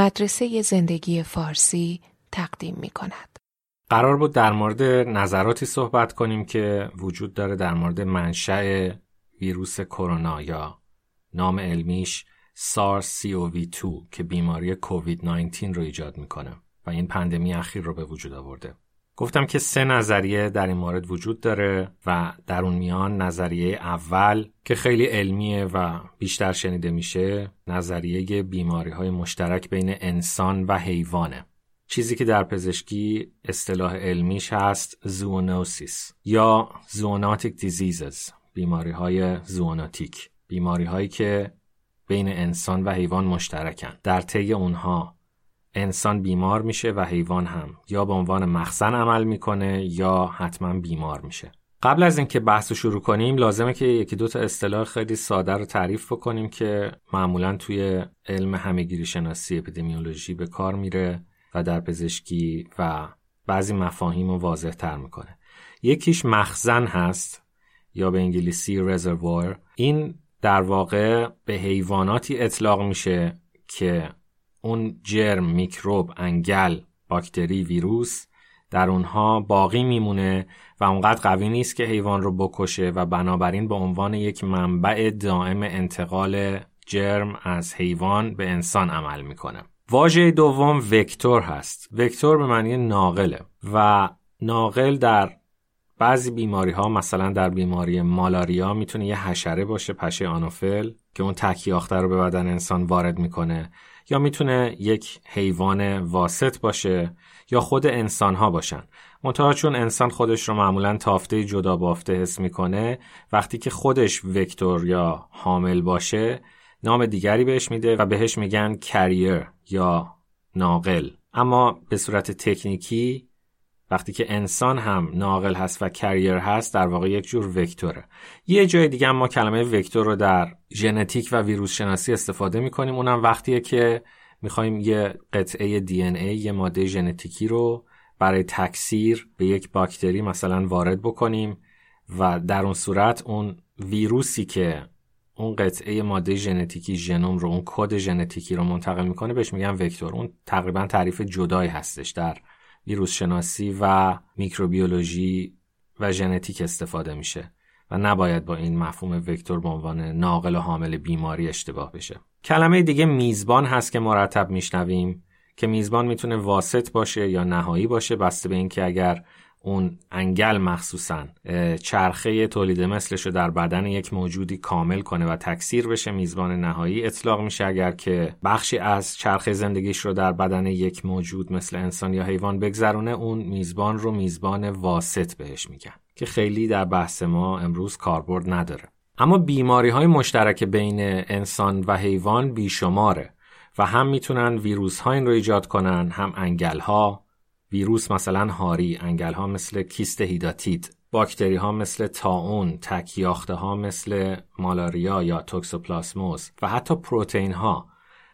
مدرسه زندگی فارسی تقدیم می کند. قرار بود در مورد نظراتی صحبت کنیم که وجود داره در مورد منشأ ویروس کرونا یا نام علمیش SARS-CoV-2 که بیماری کووید 19 رو ایجاد می‌کنه و این پندمی اخیر رو به وجود آورده. گفتم که سه نظریه در این مورد وجود داره و در اون میان نظریه اول که خیلی علمیه و بیشتر شنیده میشه نظریه بیماری های مشترک بین انسان و حیوانه. چیزی که در پزشکی اصطلاح علمیش هست زوونوسیس یا زووناتیک دیزیزز بیماری های زووناتیک بیماری هایی که بین انسان و حیوان مشترکن. در طی اونها انسان بیمار میشه و حیوان هم. یا به عنوان مخزن عمل می‌کنه یا حتما بیمار میشه. قبل از اینکه بحث رو شروع کنیم لازمه که یکی دو تا اصطلاح خیلی ساده رو تعریف بکنیم که معمولا توی علم همهگیری شناسی اپیدمیولوژی به کار میره و در پزشکی و بعضی مفاهیم رو واضح تر می‌کنه. یکیش مخزن هست یا به انگلیسی رزروار این در واقع به حیواناتی اطلاق میشه که اون جرم، میکروب، انگل، باکتری، ویروس در اونها باقی میمونه و اونقدر قوی نیست که حیوان رو بکشه و بنابراین به عنوان یک منبع دائم انتقال جرم از حیوان به انسان عمل می‌کنه. واژه دوم وکتور هست. وکتور به معنی ناقله و ناقل در بعضی بیماری ها مثلا در بیماری مالاریا می‌تونه یه حشره باشه پشه آنوفل که اون تکیاخته رو به بدن انسان وارد می‌کنه یا می‌تونه یک حیوان واسط باشه یا خود انسان ها باشن. منتها چون انسان خودش رو معمولا تافته جدا بافته حس می‌کنه وقتی که خودش وکتور یا حامل باشه نام دیگری بهش میده و بهش میگن کریر یا ناقل. اما به صورت تکنیکی وقتی که انسان هم ناقل هست و کریر هست در واقع یک جور وکتوره. یه جای دیگه ما کلمه وکتور رو در ژنتیک و ویروس شناسی استفاده می‌کنیم. اونم وقتیه که می‌خوایم یه قطعه دی ای یه ماده ژنتیکی رو برای تکثیر به یک باکتری مثلا وارد بکنیم و در اون صورت اون ویروسی که اون قطعه ماده ژنتیکی ژنوم رو اون کد ژنتیکی رو منتقل می‌کنه بهش میگن وکتور. اون تقریبا تعریف جدایی هستش در ویروس شناسی و میکروبیولوژی و ژنتیک استفاده میشه و نباید با این مفهوم وکتور به عنوان ناقل و حامل بیماری اشتباه بشه. کلمه دیگه میزبان هست که مرتب میشنویم که میزبان می‌تونه واسط باشه یا نهایی باشه بسته به اینکه اگر اون انگل مخصوصا چرخه تولید مثلش رو در بدن یک موجودی کامل کنه و تکثیر بشه میزبان نهایی. اطلاق میشه اگر که بخشی از چرخه زندگیش رو در بدن یک موجود مثل انسان یا حیوان بگذرونه اون میزبان رو میزبان واسط بهش میگن که خیلی در بحث ما امروز کاربرد نداره. اما بیماری های مشترک بین انسان و حیوان بیشماره و هم می‌تونن ویروس ها این رو ایجاد کنن هم انگل ها ویروس مثلا هاری، انگل ها مثل کیست هیداتید، باکتری ها مثل تاون، تکیاخته ها مثل مالاریا یا توکسوپلاسموس و حتی پروتئین ها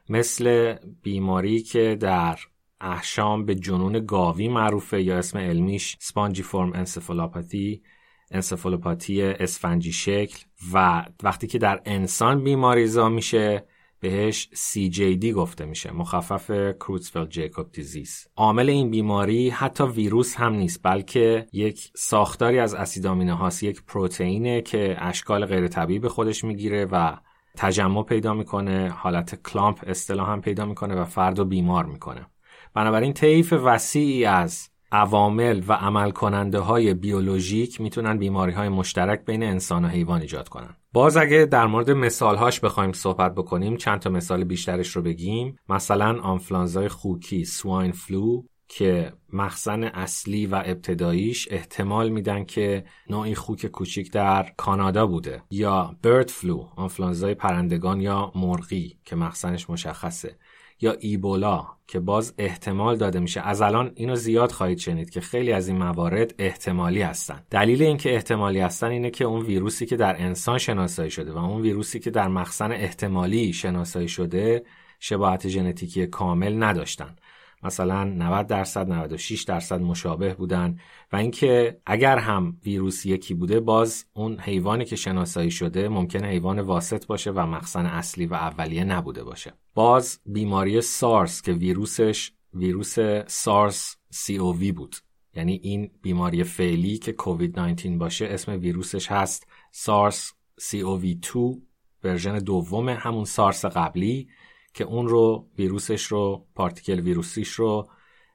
مثل بیماری که در احشام به جنون گاوی معروفه یا اسم علمیش سپانجی فرم انسفالوپاتی انسفالوپاتی اسفنجی شکل و وقتی که در انسان بیماریزا میشه بهش CJD گفته میشه مخفف Creutzfeldt-Jakob disease عامل این بیماری حتی ویروس هم نیست بلکه یک ساختاری از اسید آمینه هاست یک پروتئینه که اشکال غیر طبیعی به خودش می‌گیره و تجمع پیدا می‌کنه حالت clump اصطلاح هم پیدا می‌کنه و فرد رو بیمار می‌کنه بنابراین طیف وسیعی از عوامل و عمل کننده های بیولوژیک می‌تونن بیماری های مشترک بین انسان و حیوان ایجاد کنن. باز اگه در مورد مثال هاش بخوایم صحبت بکنیم چند تا مثال بیشترش رو بگیم. مثلا آنفلانزای خوکی swine flu که مخزن اصلی و ابتداییش احتمال میدن که نوعی خوک کوچیک در کانادا بوده. یا برد فلو آنفلانزای پرندگان یا مرغی که مخزنش مشخصه. یا ایبولا که باز احتمال داده میشه. از الان اینو زیاد خواهید شنید که خیلی از این موارد احتمالی هستن. دلیل اینکه احتمالی هستن اینه که اون ویروسی که در انسان شناسایی شده و اون ویروسی که در مخزن احتمالی شناسایی شده شباهت ژنتیکی کامل نداشتن. مثلا 90 درصد 96 درصد مشابه بودن و اینکه اگر هم ویروس یکی بوده باز اون حیوانی که شناسایی شده ممکنه حیوان واسط باشه و مخزن اصلی و اولیه نبوده باشه. باز بیماری سارس که ویروسش ویروس سارس CoV بود. یعنی این بیماری فعلی که کووید 19 باشه اسم ویروسش هست سارس CoV2 version دوم همون سارس قبلی. که اون رو ویروسش رو particle ویروسیش رو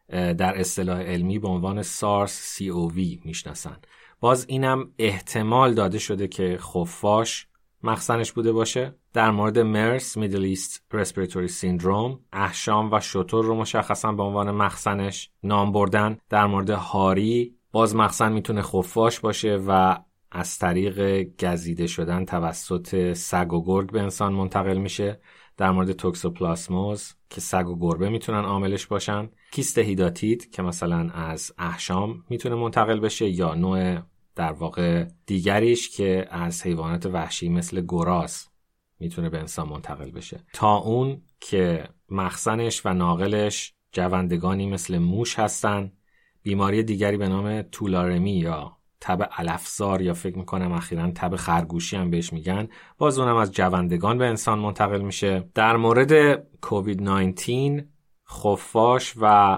در اصطلاح علمی به عنوان SARS CoV می‌شناسن. باز اینم احتمال داده شده که خفاش مخزنش بوده باشه. در مورد مرس Middle East Respiratory Syndrome احشام و شتر رو مشخصا به عنوان مخزنش نام بردن. در مورد هاری باز مخزن می‌تونه خفاش باشه و از طریق گزیده شدن توسط سگ و گرگ به انسان منتقل میشه. در مورد توکسوپلاسموز که سگ و گربه می‌تونن عاملش باشن کیست هیداتیت که مثلا از احشام می‌تونه منتقل بشه یا نوع در واقع دیگریش که از حیوانات وحشی مثل گراز می‌تونه به انسان منتقل بشه. تا اون که مخزنش و ناقلش جوندگانی مثل موش هستن بیماری دیگری به نام تولارمی یا تب علفزار یا فکر می‌کنم اخیرا تب خرگوشی هم بهش میگن. باز اونم از جوندگان به انسان منتقل میشه. در مورد کووید 19 خفاش و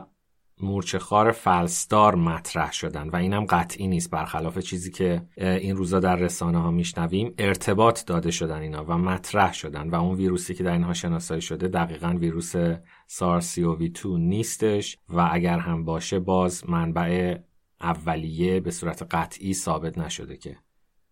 مورچهخوار فلسدار مطرح شدن و اینم قطعی نیست برخلاف چیزی که این روزا در رسانه ها میشنویم. ارتباط داده شدن اینا و مطرح شدن و اون ویروسی که در اینها شناسایی شده دقیقا ویروس وی 2 نیستش و اگر هم باشه باز منبع اولیه به صورت قطعی ثابت نشده که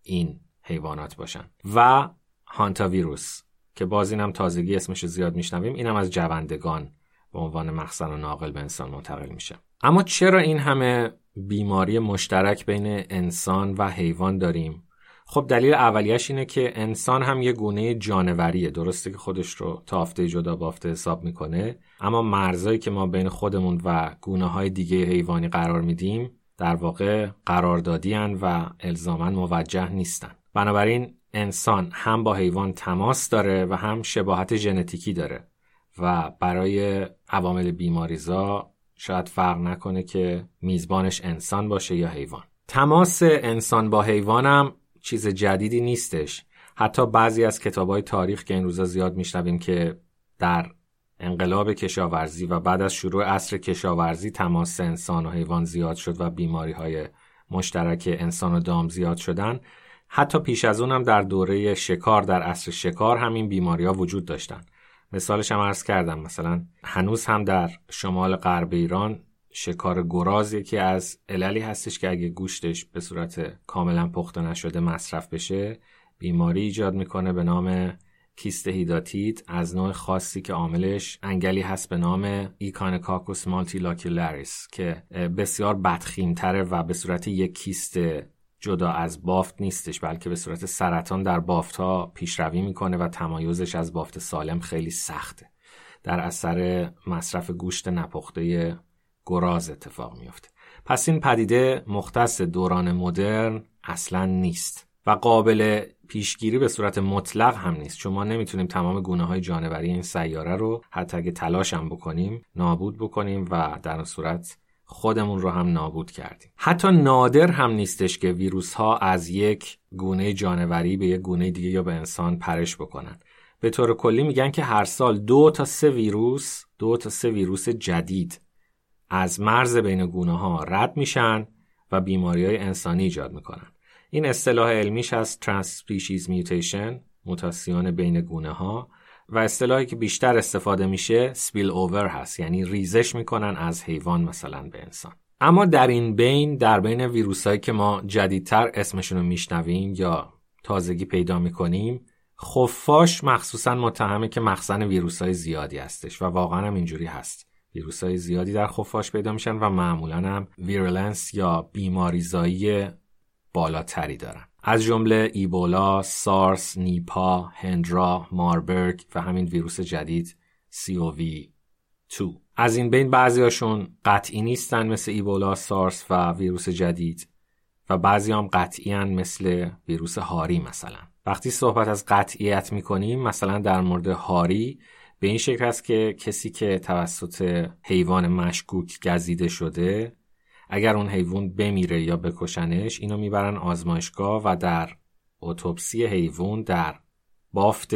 این حیوانات باشن. و هانتا ویروس که باز اینم تازگی اسمش زیاد میشنویم اینم از جوندگان به عنوان مخزن و ناقل به انسان منتقل میشه. اما چرا این همه بیماری مشترک بین انسان و حیوان داریم؟ خب دلیل اولیش اینه که انسان هم یه گونه جانوریه. درسته که خودش رو تا هفته جدا بافته حساب می‌کنه اما مرزایی که ما بین خودمون و گونه های دیگه حیوانی قرار میدیم در واقع قراردادی و الزاما موجه نیستن بنابراین انسان هم با حیوان تماس داره و هم شباهت ژنتیکی داره و برای عوامل بیماریزا شاید فرق نکنه که میزبانش انسان باشه یا حیوان. تماس انسان با حیوانم چیز جدیدی نیستش. حتی بعضی از کتاب های تاریخ که این روزا زیاد میشنویم که در انقلاب کشاورزی و بعد از شروع عصر کشاورزی تماس انسان و حیوان زیاد شد و بیماری های مشترک انسان و دام زیاد شدن. حتی پیش از اونم در دوره شکار در عصر شکار همین بیماری ها وجود داشتن. مثالش هم عرض کردم مثلا هنوز هم در شمال غرب ایران شکار گراز یکی از عللی هستش که اگه گوشتش به صورت کاملا پخته نشده مصرف بشه بیماری ایجاد می‌کنه به نام کیست هیداتید از نوع خاصی که عاملش انگلی هست به نام Echinococcus multilocularis که بسیار بدخیمتره و به صورت یک کیست جدا از بافت نیستش بلکه به صورت سرطان در بافت ها پیشروی می‌کنه و تمایزش از بافت سالم خیلی سخته. در اثر مصرف گوشت نپخته گراز اتفاق میفته پس این پدیده مختص دوران مدرن اصلا نیست و قابل پیشگیری به صورت مطلق هم نیست. چون ما نمی‌تونیم تمام گونه های جانوری این سیاره رو حتی اگه تلاش هم بکنیم نابود بکنیم و در این صورت خودمون رو هم نابود کردیم. حتی نادر هم نیستش که ویروس ها از یک گونه جانوری به یک گونه دیگه یا به انسان پرش بکنن. به طور کلی میگن که هر سال دو تا سه ویروس دو تا سه ویروس جدید از مرز بین گونه ها رد میشن و بیماری های انسانی ایجاد می‌کنن. این اصطلاح علمیش از Trans-Species Mutation موتاسیون بین گونه ها و اصطلاحی که بیشتر استفاده میشه سپیل اوور هست یعنی ریزش می‌کنن از حیوان مثلا به انسان. اما در این بین در بین ویروسهایی که ما جدیدتر اسمشون رو میشنویم یا تازگی پیدا می‌کنیم خفاش مخصوصا متهمه که مخزن ویروس های زیادی هستش و واقعا هم اینجوری هست. ویروس های زیادی در خفاش پیدا میشن و معمولا هم ویرلنس یا بیماریزایی بالاتری دارن. از جمله ایبولا، سارس، نیپا، هندرا، ماربرگ و همین ویروس جدید COV2 از این بین بعضیاشون قطعی نیستن مثل ایبولا، سارس و ویروس جدید و بعضی هم قطعی مثل ویروس هاری مثلا. وقتی صحبت از قطعیت می‌کنیم مثلا در مورد هاری به این شکل است که کسی که توسط حیوان مشکوک گزیده شده اگر اون حیوان بمیره یا بکشنش اینو می‌برن آزمایشگاه و در اتوپسی حیوان در بافت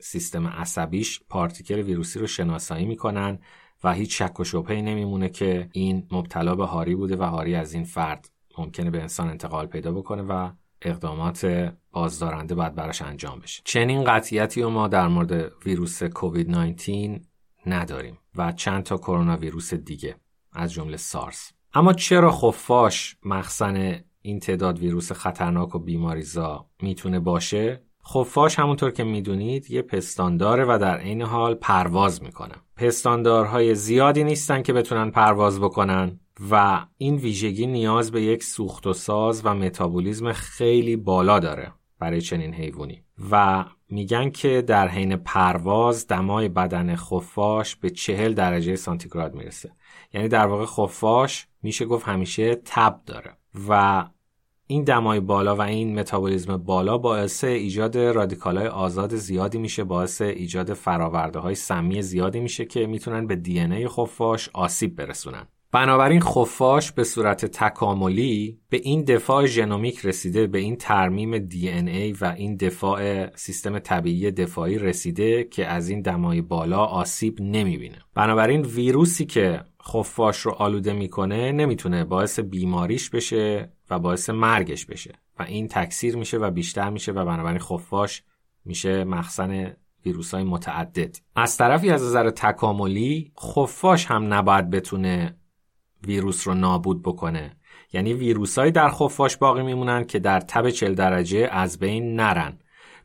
سیستم عصبیش پارتیکل ویروسی رو شناسایی می‌کنن و هیچ شک و شبهی نمیمونه که این مبتلا به هاری بوده و هاری از این فرد ممکنه به انسان انتقال پیدا بکنه و اقدامات بازدارنده باید براش انجام بشه. چنین قطعیتی رو ما در مورد ویروس کووید 19 نداریم و چند تا کرونا ویروس دیگه از جمله سارس. اما چرا خفاش مخزن این تعداد ویروس خطرناک و بیماریزا می‌تونه باشه؟ خفاش همونطور که می‌دونید یه پستان داره و در عین حال پرواز می‌کنه. پستاندارهای زیادی نیستن که بتونن پرواز بکنن و این ویژگی نیاز به یک سوخت و ساز و متابولیزم خیلی بالا داره برای چنین حیوانی. و میگن که در حین پرواز دمای بدن خفاش به چهل درجه سانتیگراد می‌رسه. یعنی در واقع خفاش میشه گفت همیشه تب داره. و این دمای بالا و این متابولیزم بالا باعث ایجاد رادیکال های آزاد زیادی میشه باعث ایجاد فراورده های سمی زیادی میشه که می‌تونن به دی ای خفاش آسیب برسونن. بنابراین خفاش به صورت تکاملی به این دفاع ژنومیک رسیده به این ترمیم دی ای و این دفاع سیستم طبیعی دفاعی رسیده که از این دمای بالا آسیب نمی‌بینه. بنابراین ویروسی که خفاش رو آلوده می‌کنه نمی‌تونه باعث بیماریش بشه و باعث مرگش بشه. و این تکثیر میشه و بیشتر میشه و بنابراین خفاش میشه مخزن ویروس های متعدد. از طرفی از نظر تکاملی خفاش هم نباید بتونه ویروس رو نابود بکنه. یعنی ویروسهایی در خفاش باقی میمونن که در تب 40 درجه از بین نرن.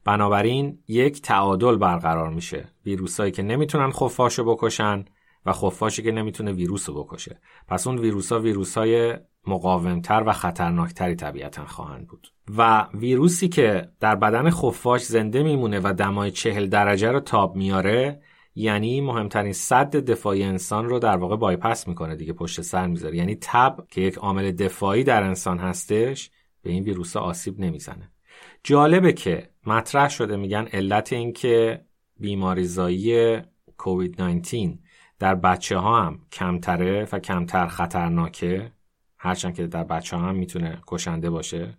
بنابراین یک تعادل برقرار میشه. ویروسهایی که نمی‌تونن خفاش رو بکشن و خفاشی که نمی‌تونه ویروس رو بکشه. پس اون ویروس ها ویروس های مقاومتر و خطرناکتری طبیعتا خواهند بود. و ویروسی که در بدن خفاش زنده میمونه و دمای چهل درجه رو تاب میاره یعنی مهمترین صد دفاعی انسان رو در واقع بایپس می‌کنه دیگه پشت سر می‌ذاره. یعنی تب که یک عامل دفاعی در انسان هستش به این ویروس آسیب نمی‌زنه. جالبه که مطرح شده میگن علت این که بیماریزایی کووید 19 در بچه ها هم کمتره و کمتر خطرناکه؟ هرچند که در بچه ها هم می‌تونه کشنده باشه.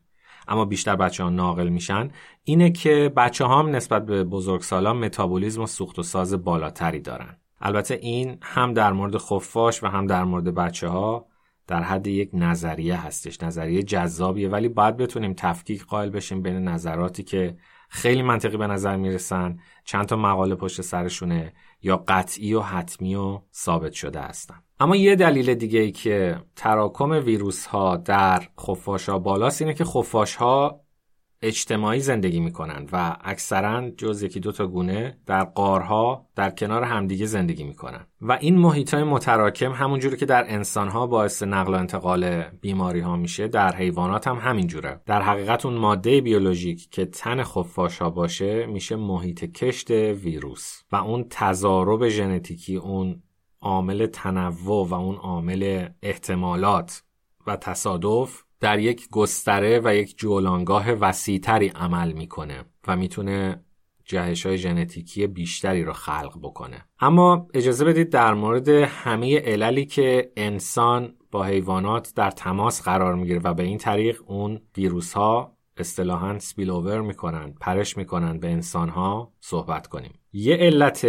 اما بیشتر بچه ها ناقل میشن. اینه که بچه ها هم نسبت به بزرگسالان متابولیزم و سوخت و ساز بالاتری دارن. البته این هم در مورد خفاش و هم در مورد بچه ها در حد یک نظریه هستش. نظریه جذابیه ولی باید بتونیم تفکیک قائل بشیم بین نظراتی که خیلی منطقی به نظر می‌رسن. چند تا مقاله پشت سرشونه یا قطعی و حتمی و ثابت شده هستن. اما یه دلیل دیگه ای که تراکم ویروس ها در خفاش ها بالاست اینه که خفاش ها اجتماعی زندگی می‌کنن و اکثرا جز یکی دو تا گونه در قارها در کنار همدیگه زندگی می‌کنن و این محیط های متراکم همونجوری که در انسان ها باعث نقل و انتقال بیماری ها میشه در حیوانات هم همینجوره در حقیقت اون ماده بیولوژیک که تن خفاش ها باشه میشه محیط کشت ویروس و اون تضارب ژنتیکی اون عامل تنوع و اون عامل احتمالات و تصادف در یک گستره و یک جولانگاه وسیعتری عمل می‌کنه و می‌تونه جهش های ژنتیکی بیشتری رو خلق بکنه. اما اجازه بدید در مورد همه عللی که انسان با حیوانات در تماس قرار می‌گیره و به این طریق اون ویروس ها اصطلاحا سپیل اوور می‌کنن پرش می‌کنن به انسان ها صحبت کنیم. یه علت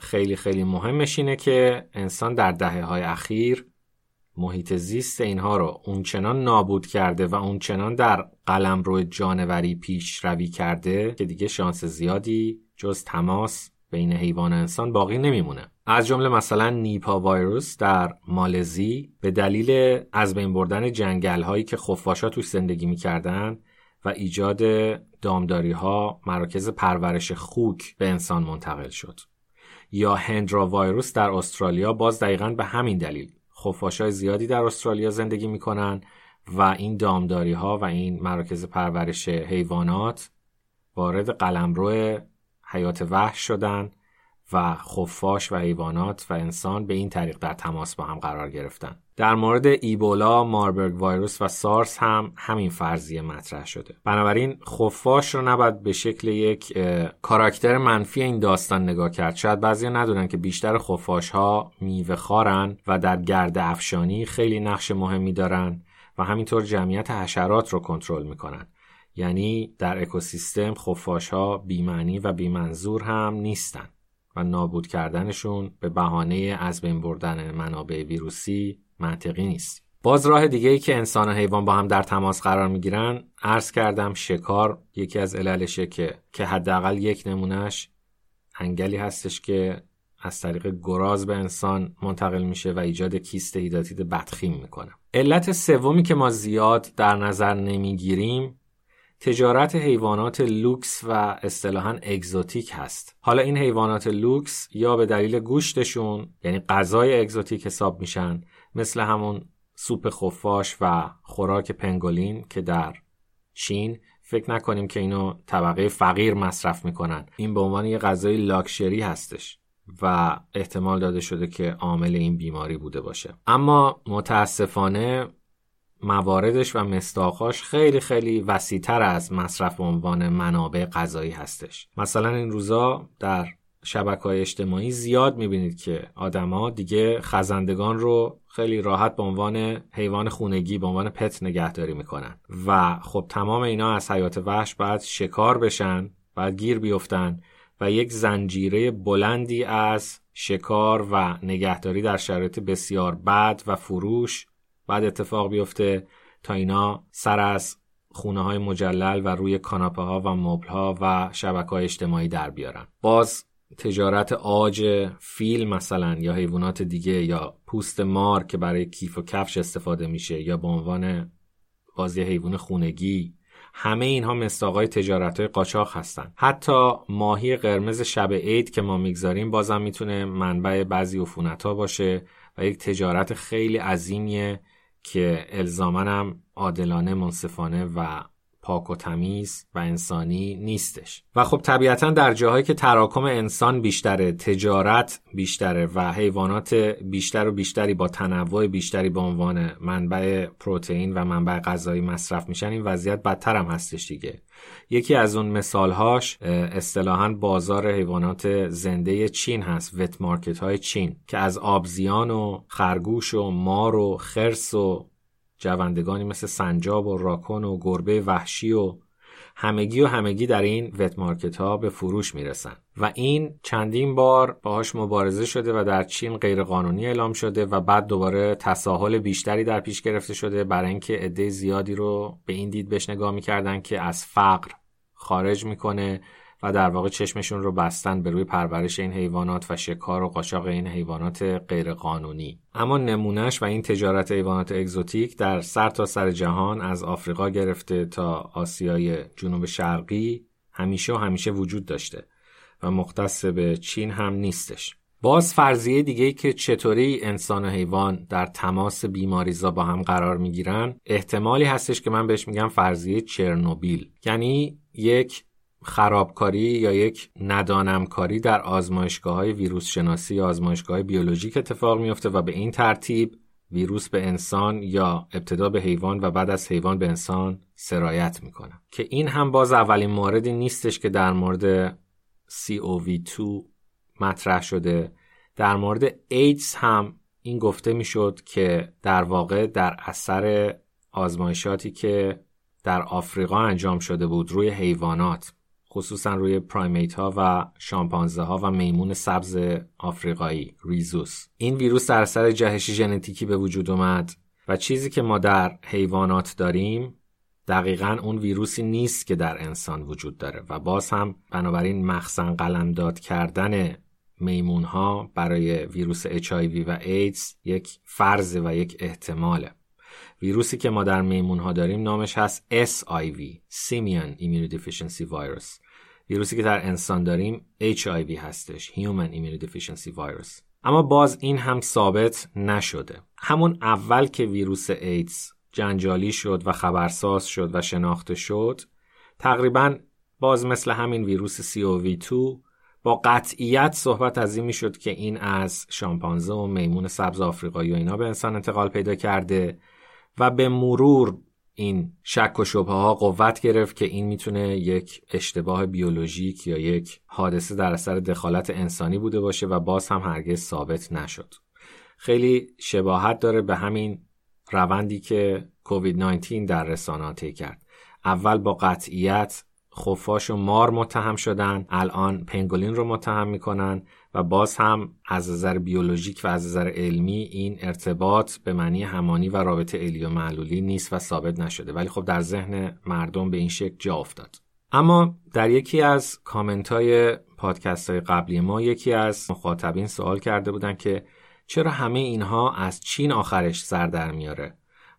خیلی خیلی مهمش اینه که انسان در دهه های اخیر محیط زیست اینها رو اونچنان نابود کرده و اونچنان در قلم رو جانوری پیش روی کرده که دیگه شانس زیادی جز تماس بین حیوان انسان باقی نمیمونه. از جمله مثلا نیپا ویروس در مالزی به دلیل از بین بردن جنگل هایی که خفاشا توش زندگی می‌کردن و ایجاد دامداری ها مراکز پرورش خوک به انسان منتقل شد. یا هندرا ویروس در استرالیا باز دقیقا به همین دلیل. خفاشای زیادی در استرالیا زندگی می‌کنن و این دامداری ها و این مراکز پرورش حیوانات وارد قلمرو حیات وحش شدن. و خفاش و حیوانات و انسان به این طریق در تماس با هم قرار گرفتن در مورد ایبولا، ماربرگ ویروس و سارس هم همین فرضیه مطرح شده. بنابراین خفاش رو نباید به شکل یک کاراکتر منفی این داستان نگاه کرد. شاید بعضی ندونن که بیشتر خفاش ها میوه خارن و در گرد افشانی خیلی نقش مهمی دارن و همینطور جمعیت حشرات رو کنترل می‌کنن. یعنی در اکوسیستم خفاش ها بیمعنی و بیمنظور هم نیستن و نابود کردنشون به بهانه از بین بردن منابع ویروسی منطقی نیست. باز راه دیگه ای که انسان و حیوان با هم در تماس قرار می‌گیرن عرض کردم شکار یکی از عللشه که که حداقل یک نمونهش انگلی هستش که از طریق گراز به انسان منتقل میشه و ایجاد کیست هیداتید بدخیم می‌کنه. علت سومی که ما زیاد در نظر نمی‌گیریم تجارت حیوانات لوکس و اصطلاحا exotic هست. حالا این حیوانات لوکس یا به دلیل گوشتشون یعنی غذای exotic حساب میشن مثل همون سوپ خفاش و خوراک پنگولین که در چین فکر نکنیم که اینو طبقه فقیر مصرف می‌کنن. این به عنوان یه غذای لاکشری هستش و احتمال داده شده که عامل این بیماری بوده باشه. اما متاسفانه مواردش و مستاخاش خیلی خیلی وسیعتر از مصرف عنوان منابع غذایی هستش. مثلا این روزا در شبکه های اجتماعی زیاد می‌بینید که آدما دیگه خزندگان رو خیلی راحت به عنوان حیوان خونگی به عنوان پت نگهداری می‌کنن. و خب تمام اینا از حیات وحش باید شکار بشن باید گیر بیفتن و یک زنجیره بلندی از شکار و نگهداری در شرایط بسیار بد و فروش بعد اتفاق بیفته تا اینا سر از خونه های مجلل و روی کاناپه ها و مبل ها و شبکه های اجتماعی در بیارن. باز تجارت آج فیل مثلا یا حیوانات دیگه یا پوست مار که برای کیف و کفش استفاده میشه یا به عنوان بازی حیوان خونگی همه اینها مستاقای تجارت های قاچاق هستن. حتی ماهی قرمز شب عید که ما می‌گذاریم بازم می‌تونه منبع بعضی عفونت ها باشه و یک تجارت خیلی عظیمیه که الزامنم عادلانه منصفانه و پاک و تمیز و انسانی نیستش. و خب طبیعتا در جاهایی که تراکم انسان بیشتره تجارت بیشتره و حیوانات بیشتر و بیشتری با تنوع بیشتری به عنوان منبع پروتئین و منبع غذایی مصرف میشن این وضعیت بدتر هم هستش دیگه. یکی از اون مثالهاش اصطلاحا بازار حیوانات زنده چین هست وت مارکت های چین که از آبزیان و خرگوش و مار و خرس و جوندگانی مثل سنجاب و راکون و گربه وحشی و همگی و همگی در این وت مارکت ها به فروش می‌رسن. و این چندین بار باهاش مبارزه شده و در چین غیرقانونی اعلام شده و بعد دوباره تساهل بیشتری در پیش گرفته شده برای اینکه عده زیادی رو به این دید بهش نگاه می‌کردن که از فقر خارج می‌کنه و در واقع چشمشون رو بستن به روی پرورش این حیوانات و شکار و قاچاق این حیوانات غیرقانونی. اما نمونهش و این تجارت حیوانات اگزوتیک در سر تا سر جهان از آفریقا گرفته تا آسیای جنوب شرقی همیشه و همیشه وجود داشته و مختص به چین هم نیستش. باز فرضیه دیگه که چطوری انسان و حیوان در تماس بیماریزا با هم قرار می‌گیرن احتمالی هستش که من بهش میگم فرضیه چرنوبیل. یعنی یک خرابکاری یا یک ندانمکاری در آزمایشگاه های ویروس شناسی آزمایشگاه بیولوژیک اتفاق میفته و به این ترتیب ویروس به انسان یا ابتدا به حیوان و بعد از حیوان به انسان سرایت می‌کنه. که این هم باز اولین موردی نیستش که در مورد COV2 مطرح شده. در مورد ایدز هم این گفته می‌شد که در واقع در اثر آزمایشاتی که در آفریقا انجام شده بود روی حیوانات خصوصا روی پرایمیت ها و شامپانزه ها و میمون سبز آفریقایی ریزوس. این ویروس در اثر جهش ژنتیکی به وجود اومد و چیزی که ما در حیوانات داریم دقیقا اون ویروسی نیست که در انسان وجود داره و باز هم بنابراین مخزن قلمداد کردن میمون ها برای ویروس HIV و ایدز یک فرض و یک احتماله. ویروسی که ما در میمون ها داریم نامش هست SIV Simian Immunodeficiency Virus. ویروسی که در انسان داریم HIV هستش Human Immunodeficiency Virus. اما باز این هم ثابت نشده. همون اول که ویروس ایدز جنجالی شد و خبرساز شد و شناخته شد تقریبا باز مثل همین ویروس COV2 با قطعیت صحبت از این می‌شد که این از شامپانزه و میمون سبز آفریقایی و اینا به انسان انتقال پیدا کرده. و به مرور این شک و شبه ها قوت گرفت که این می‌تونه یک اشتباه بیولوژیک یا یک حادثه در اثر دخالت انسانی بوده باشه و باز هم هرگز ثابت نشد. خیلی شباهت داره به همین روندی که کووید 19 در رسانه کرد. اول با قطعیت خفاش و مار متهم شدن الان پنگولین رو متهم می‌کنن و باز هم از نظر بیولوژیک و از نظر علمی این ارتباط به معنی همانی و رابطه علی و معلولی نیست و ثابت نشده. ولی خب در ذهن مردم به این شکل جا افتاد. اما در یکی از کامنت های پادکست های قبلی ما یکی از مخاطبین سوال کرده بودن که چرا همه اینها از چین آخرش سر در میاره؟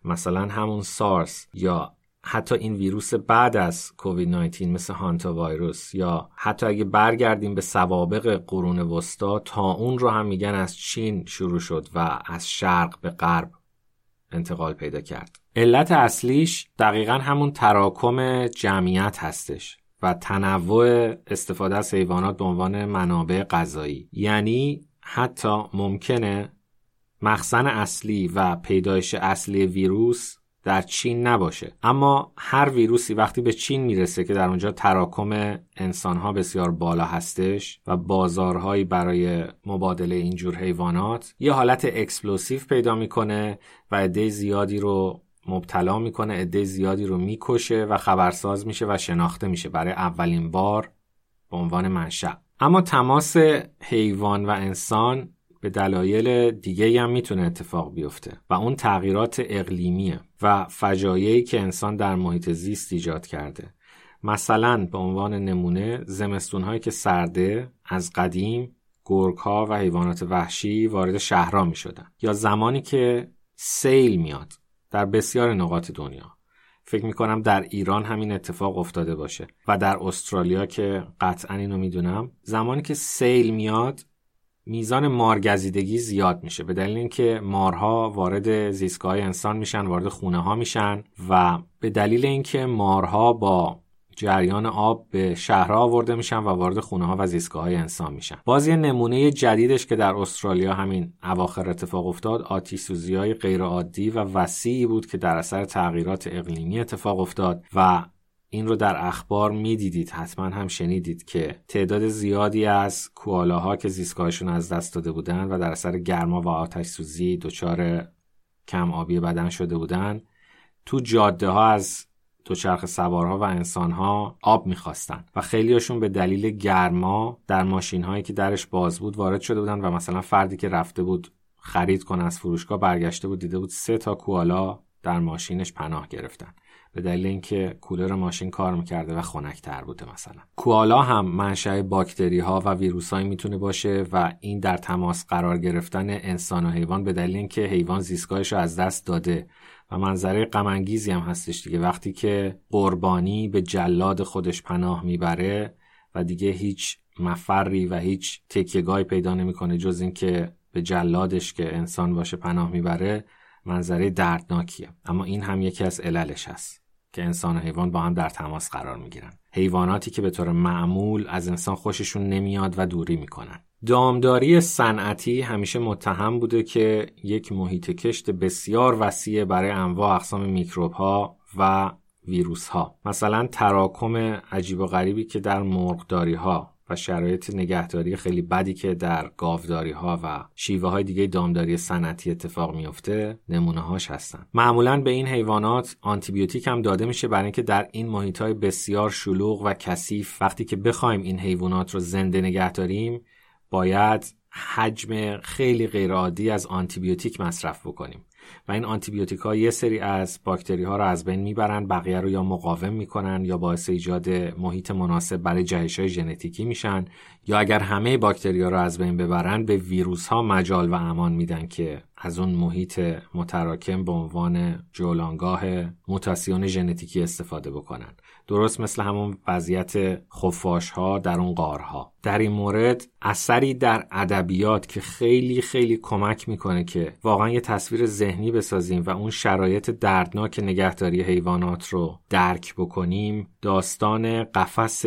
مثلا همون سارس یا حتی این ویروس بعد از کووید 19 مثل هانتا وایروس یا حتی اگه برگردیم به سوابق قرون وسطا تا اون رو هم میگن از چین شروع شد و از شرق به غرب انتقال پیدا کرد. علت اصلیش دقیقا همون تراکم جمعیت هستش و تنوع استفاده از حیوانات به عنوان منابع غذایی. یعنی حتی ممکنه مخزن اصلی و پیدایش اصلی ویروس در چین نباشه. اما هر ویروسی وقتی به چین می‌رسه که در اونجا تراکم انسانها بسیار بالا هستش و بازارهایی برای مبادله اینجور حیوانات یه حالت explosive پیدا می‌کنه و عده زیادی رو مبتلا می‌کنه عده زیادی رو می‌کشه و خبرساز میشه و شناخته میشه. برای اولین بار به عنوان منشأ. اما تماس حیوان و انسان به دلایل دیگه هم می‌تونه اتفاق بیفته و اون تغییرات اقلیمیه. و فجایعی که انسان در محیط زیست ایجاد کرده مثلا به عنوان نمونه زمستونهایی که سرده از قدیم گرگها و حیوانات وحشی وارد شهرها می شدن. یا زمانی که سیل میاد در بسیار نقاط دنیا فکر می کنم در ایران همین اتفاق افتاده باشه و در استرالیا که قطعا اینو می‌دونم زمانی که سیل میاد میزان مارگزیدگی زیاد میشه. به دلیل اینکه مارها وارد زیستگاه انسان میشن وارد خونه ها میشن و به دلیل اینکه مارها با جریان آب به شهرها آورده میشن و وارد خونه ها و زیستگاه های انسان میشن. باز نمونه جدیدش که در استرالیا همین اواخر اتفاق افتاد آتیش سوزی های غیرعادی و وسیعی بود که در اثر تغییرات اقلیمی اتفاق افتاد و این رو در اخبار می‌دیدید حتما هم شنیدید که تعداد زیادی از کوالاها که زیستگاهشون از دست داده بودن و در اثر گرما و آتش سوزی دچار کم آبی بدن شده بودن تو جاده ها از دوچرخ سوارها و انسانها آب می‌خواستن و خیلیاشون به دلیل گرما در ماشین هایی که درش باز بود وارد شده بودن و مثلا فردی که رفته بود خرید کنه از فروشگاه برگشته بود دیده بود سه تا کوالا در ماشینش پناه گرفتن. به دلیل اینکه کولر ماشین کار می‌کرده و خنکتر بوده مثلا. کوالا هم منشأ باکتری ها و ویروس هایی می‌تونه باشه و این در تماس قرار گرفتن انسان و حیوان به دلیل اینکه حیوان زیستگاهش رو از دست داده. و منظره غم هم هستش دیگه. وقتی که قربانی به جلاد خودش پناه می‌بره و دیگه هیچ مفری و هیچ تکیگاهی پیدا نمی‌کنه جز اینکه به جلادش که انسان باشه پناه می‌بره منظره دردناکیه. اما این هم یکی از عللش هست. که انسان و حیوان با هم در تماس قرار می‌گیرن. حیواناتی که به طور معمول از انسان خوششون نمیاد و دوری می‌کنن. دامداری صنعتی همیشه متهم بوده که یک محیط کشت بسیار وسیع برای انواع اقسام میکروب ها و ویروس ها مثلا تراکم عجیب و غریبی که در مرغداری ها و شرایط نگهداری خیلی بدی که در گاوداری ها و شیوه های دیگه دامداری صنعتی اتفاق میفته نمونه هاش هستن. معمولا به این حیوانات آنتیبیوتیک هم داده میشه برای اینکه در این محیط های بسیار شلوغ و کثیف وقتی که بخوایم این حیوانات رو زنده نگه داریم باید حجم خیلی غیرعادی از آنتیبیوتیک مصرف بکنیم. و این آنتیبیوتیک ها یه سری از باکتری ها رو از بین می‌برن بقیه رو یا مقاوم می‌کنن یا باعث ایجاد محیط مناسب برای جهش های ژنتیکی میشن یا اگر همه باکتری ها رو از بین ببرن به ویروس ها مجال و امان میدن که از اون محیط متراکم به عنوان جولانگاه موتاسیون ژنتیکی استفاده بکنن. درست مثل همون وضعیت خفاش ها در اون قارها در این مورد اثری در ادبیات که خیلی خیلی کمک می‌کنه که واقعا یه تصویر ذهنی بسازیم و اون شرایط دردناک نگهداری حیوانات رو درک بکنیم داستان قفس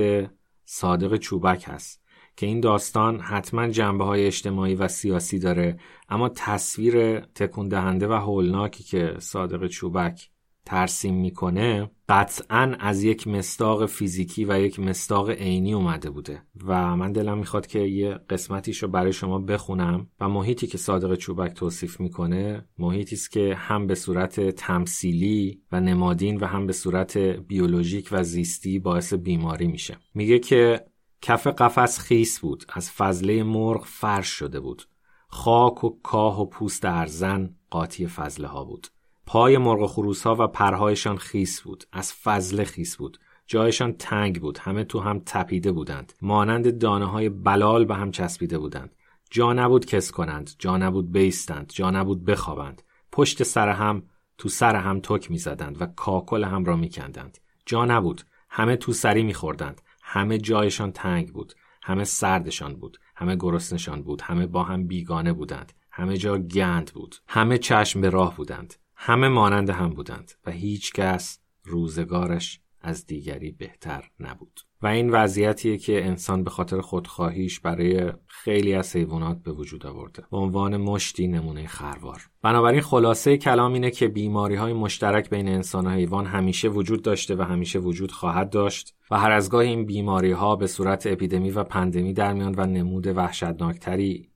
صادق چوبک هست. که این داستان حتما جنبه های اجتماعی و سیاسی داره اما تصویر تکون دهنده و هولناکی که صادق چوبک ترسیم می‌کنه قطعا از یک مستاق فیزیکی و یک مستاق عینی اومده بوده. و من دلم می‌خواد که یه قسمتیش رو برای شما بخونم و محیطی که صادق چوبک توصیف می‌کنه محیطی است که هم به صورت تمثیلی و نمادین و هم به صورت بیولوژیک و زیستی باعث بیماری میشه. میگه که کف قفس خیس بود از فضله مرغ فرش شده بود. خاک و کاه و پوست ارزن قاطی فضله ها بود. پای مرغ و خروس ها و پرهایشان خیس بود از فضله خیس بود. جایشان تنگ بود همه تو هم تپیده بودند. مانند دانه های بلال به هم چسبیده بودند. جا نبود کس کنند جا نبود بیستند جا نبود بخوابند. پشت سر هم تو سر هم تک می‌زدند و کاکل هم را میکندند. جا نبود همه تو سری میخوردند. همه جایشان تنگ بود همه سردشان بود همه گرسنشان بود همه با هم بیگانه بودند همه جا گند بود همه چشم به راه بودند همه مانند هم بودند و هیچ کس روزگارش از دیگری بهتر نبود. و این وضعیتیه که انسان به خاطر خودخواهیش برای خیلی از حیوانات به وجود آورده. به عنوان مشتی نمونه خروار. بنابراین خلاصه کلام اینه که بیماری های مشترک بین انسان و حیوان همیشه وجود داشته و همیشه وجود خواهد داشت و هر از گاه این بیماری ها به صورت اپیدمی و پندمی در میان و نمود وحشتناکتری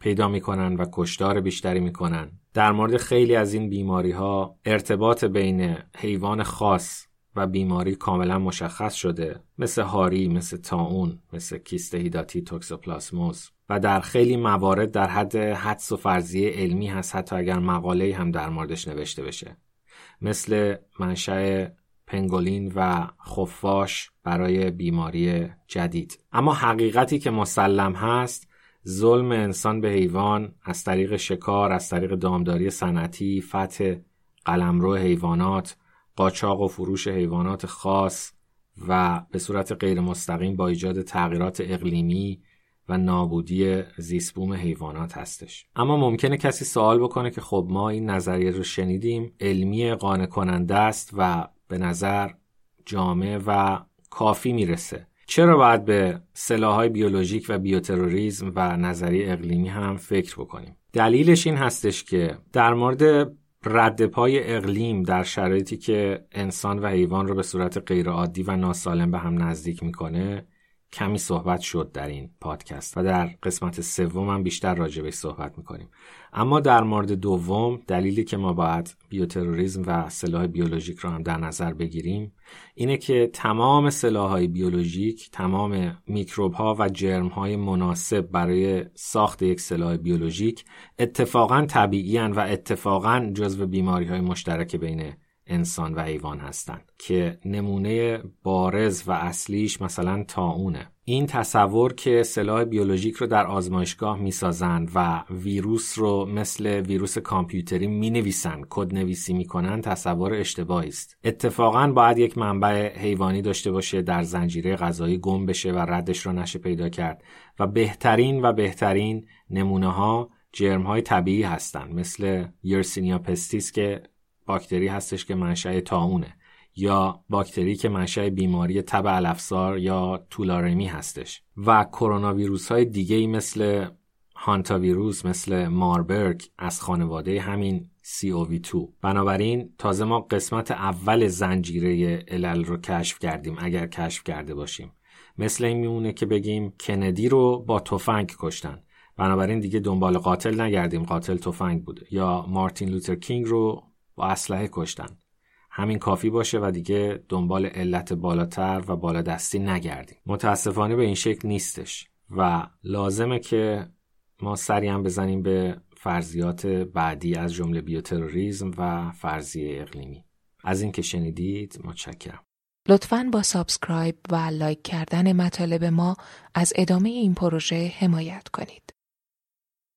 پیدا می‌کنن و کشتار بیشتری می‌کنن. در مورد خیلی از این بیماری ها ارتباط بین حیوان خاص و بیماری کاملا مشخص شده مثل هاری مثل تاون مثل کیست هیداتی توکسوپلاسموس. و در خیلی موارد در حد حدس و فرضیه علمی هست حتی اگر مقاله هم در موردش نوشته بشه. مثل منشأ پنگولین و خفاش برای بیماری جدید. اما حقیقتی که مسلم هست ظلم انسان به حیوان از طریق شکار از طریق دامداری صنعتی فتح قلمرو حیوانات قاچاق و فروش حیوانات خاص و به صورت غیر مستقیم با ایجاد تغییرات اقلیمی و نابودی زیستبوم حیوانات هستش. اما ممکنه کسی سوال بکنه که خب ما این نظریه رو شنیدیم علمی قانع کننده است و به نظر جامع و کافی می‌رسه. چرا باید به سلاحهای بیولوژیک و بیوتروریزم و نظریه اقلیمی هم فکر بکنیم؟ دلیلش این هستش که در مورد رد پای اقلیم در شرایطی که انسان و حیوان رو به صورت غیرعادی و ناسالم به هم نزدیک می‌کنه کمی صحبت شد در این پادکست و در قسمت سوم هم بیشتر راجبش صحبت می‌کنیم. اما در مورد دوم دلیلی که ما باید بیوتروریزم و سلاح بیولوژیک رو هم در نظر بگیریم اینه که تمام سلاح های بیولوژیک تمام میکروب ها و جرم های مناسب برای ساخت یک سلاح بیولوژیک اتفاقا طبیعی و اتفاقا جزو بیماری های مشترک بین انسان و حیوان هستند که نمونه بارز و اصلیش مثلا تاونه این تصور که سلاح بیولوژیک رو در آزمایشگاه می‌سازند و ویروس رو مثل ویروس کامپیوتری می نویسن کد نویسی می‌کنن تصور اشتباهی است. اتفاقا باید یک منبع حیوانی داشته باشه در زنجیره غذایی گم بشه و ردش رو نشه پیدا کرد. و بهترین و بهترین نمونه ها جرم های طبیعی هستند مثل یرسینیا پستیس که باکتری هستش که منشأ تاونه یا باکتری که منشأ بیماری تب الافزار یا تولارمی هستش. و کرونا ویروس های دیگه ای مثل هانتا ویروس مثل ماربرگ از خانواده همین COV2 بنابراین تازه ما قسمت اول زنجیره علل رو کشف کردیم اگر کشف کرده باشیم. مثل این میمونه که بگیم کندی رو با تفنگ کشتن. بنابراین دیگه دنبال قاتل نگردیم. قاتل تفنگ بوده. یا مارتین لوتر کینگ رو با اسلحه کشتن. همین کافی باشه و دیگه دنبال علت بالاتر و بالادستی نگردیم. متاسفانه به این شکل نیستش و لازمه که ما سری هم بزنیم به فرضیات بعدی از جمله بیوتروریزم و فرضیه اقلیمی. از اینکه شنیدید متشکرم. لطفا با subscribe و like کردن مطالب ما از ادامه این پروژه حمایت کنید.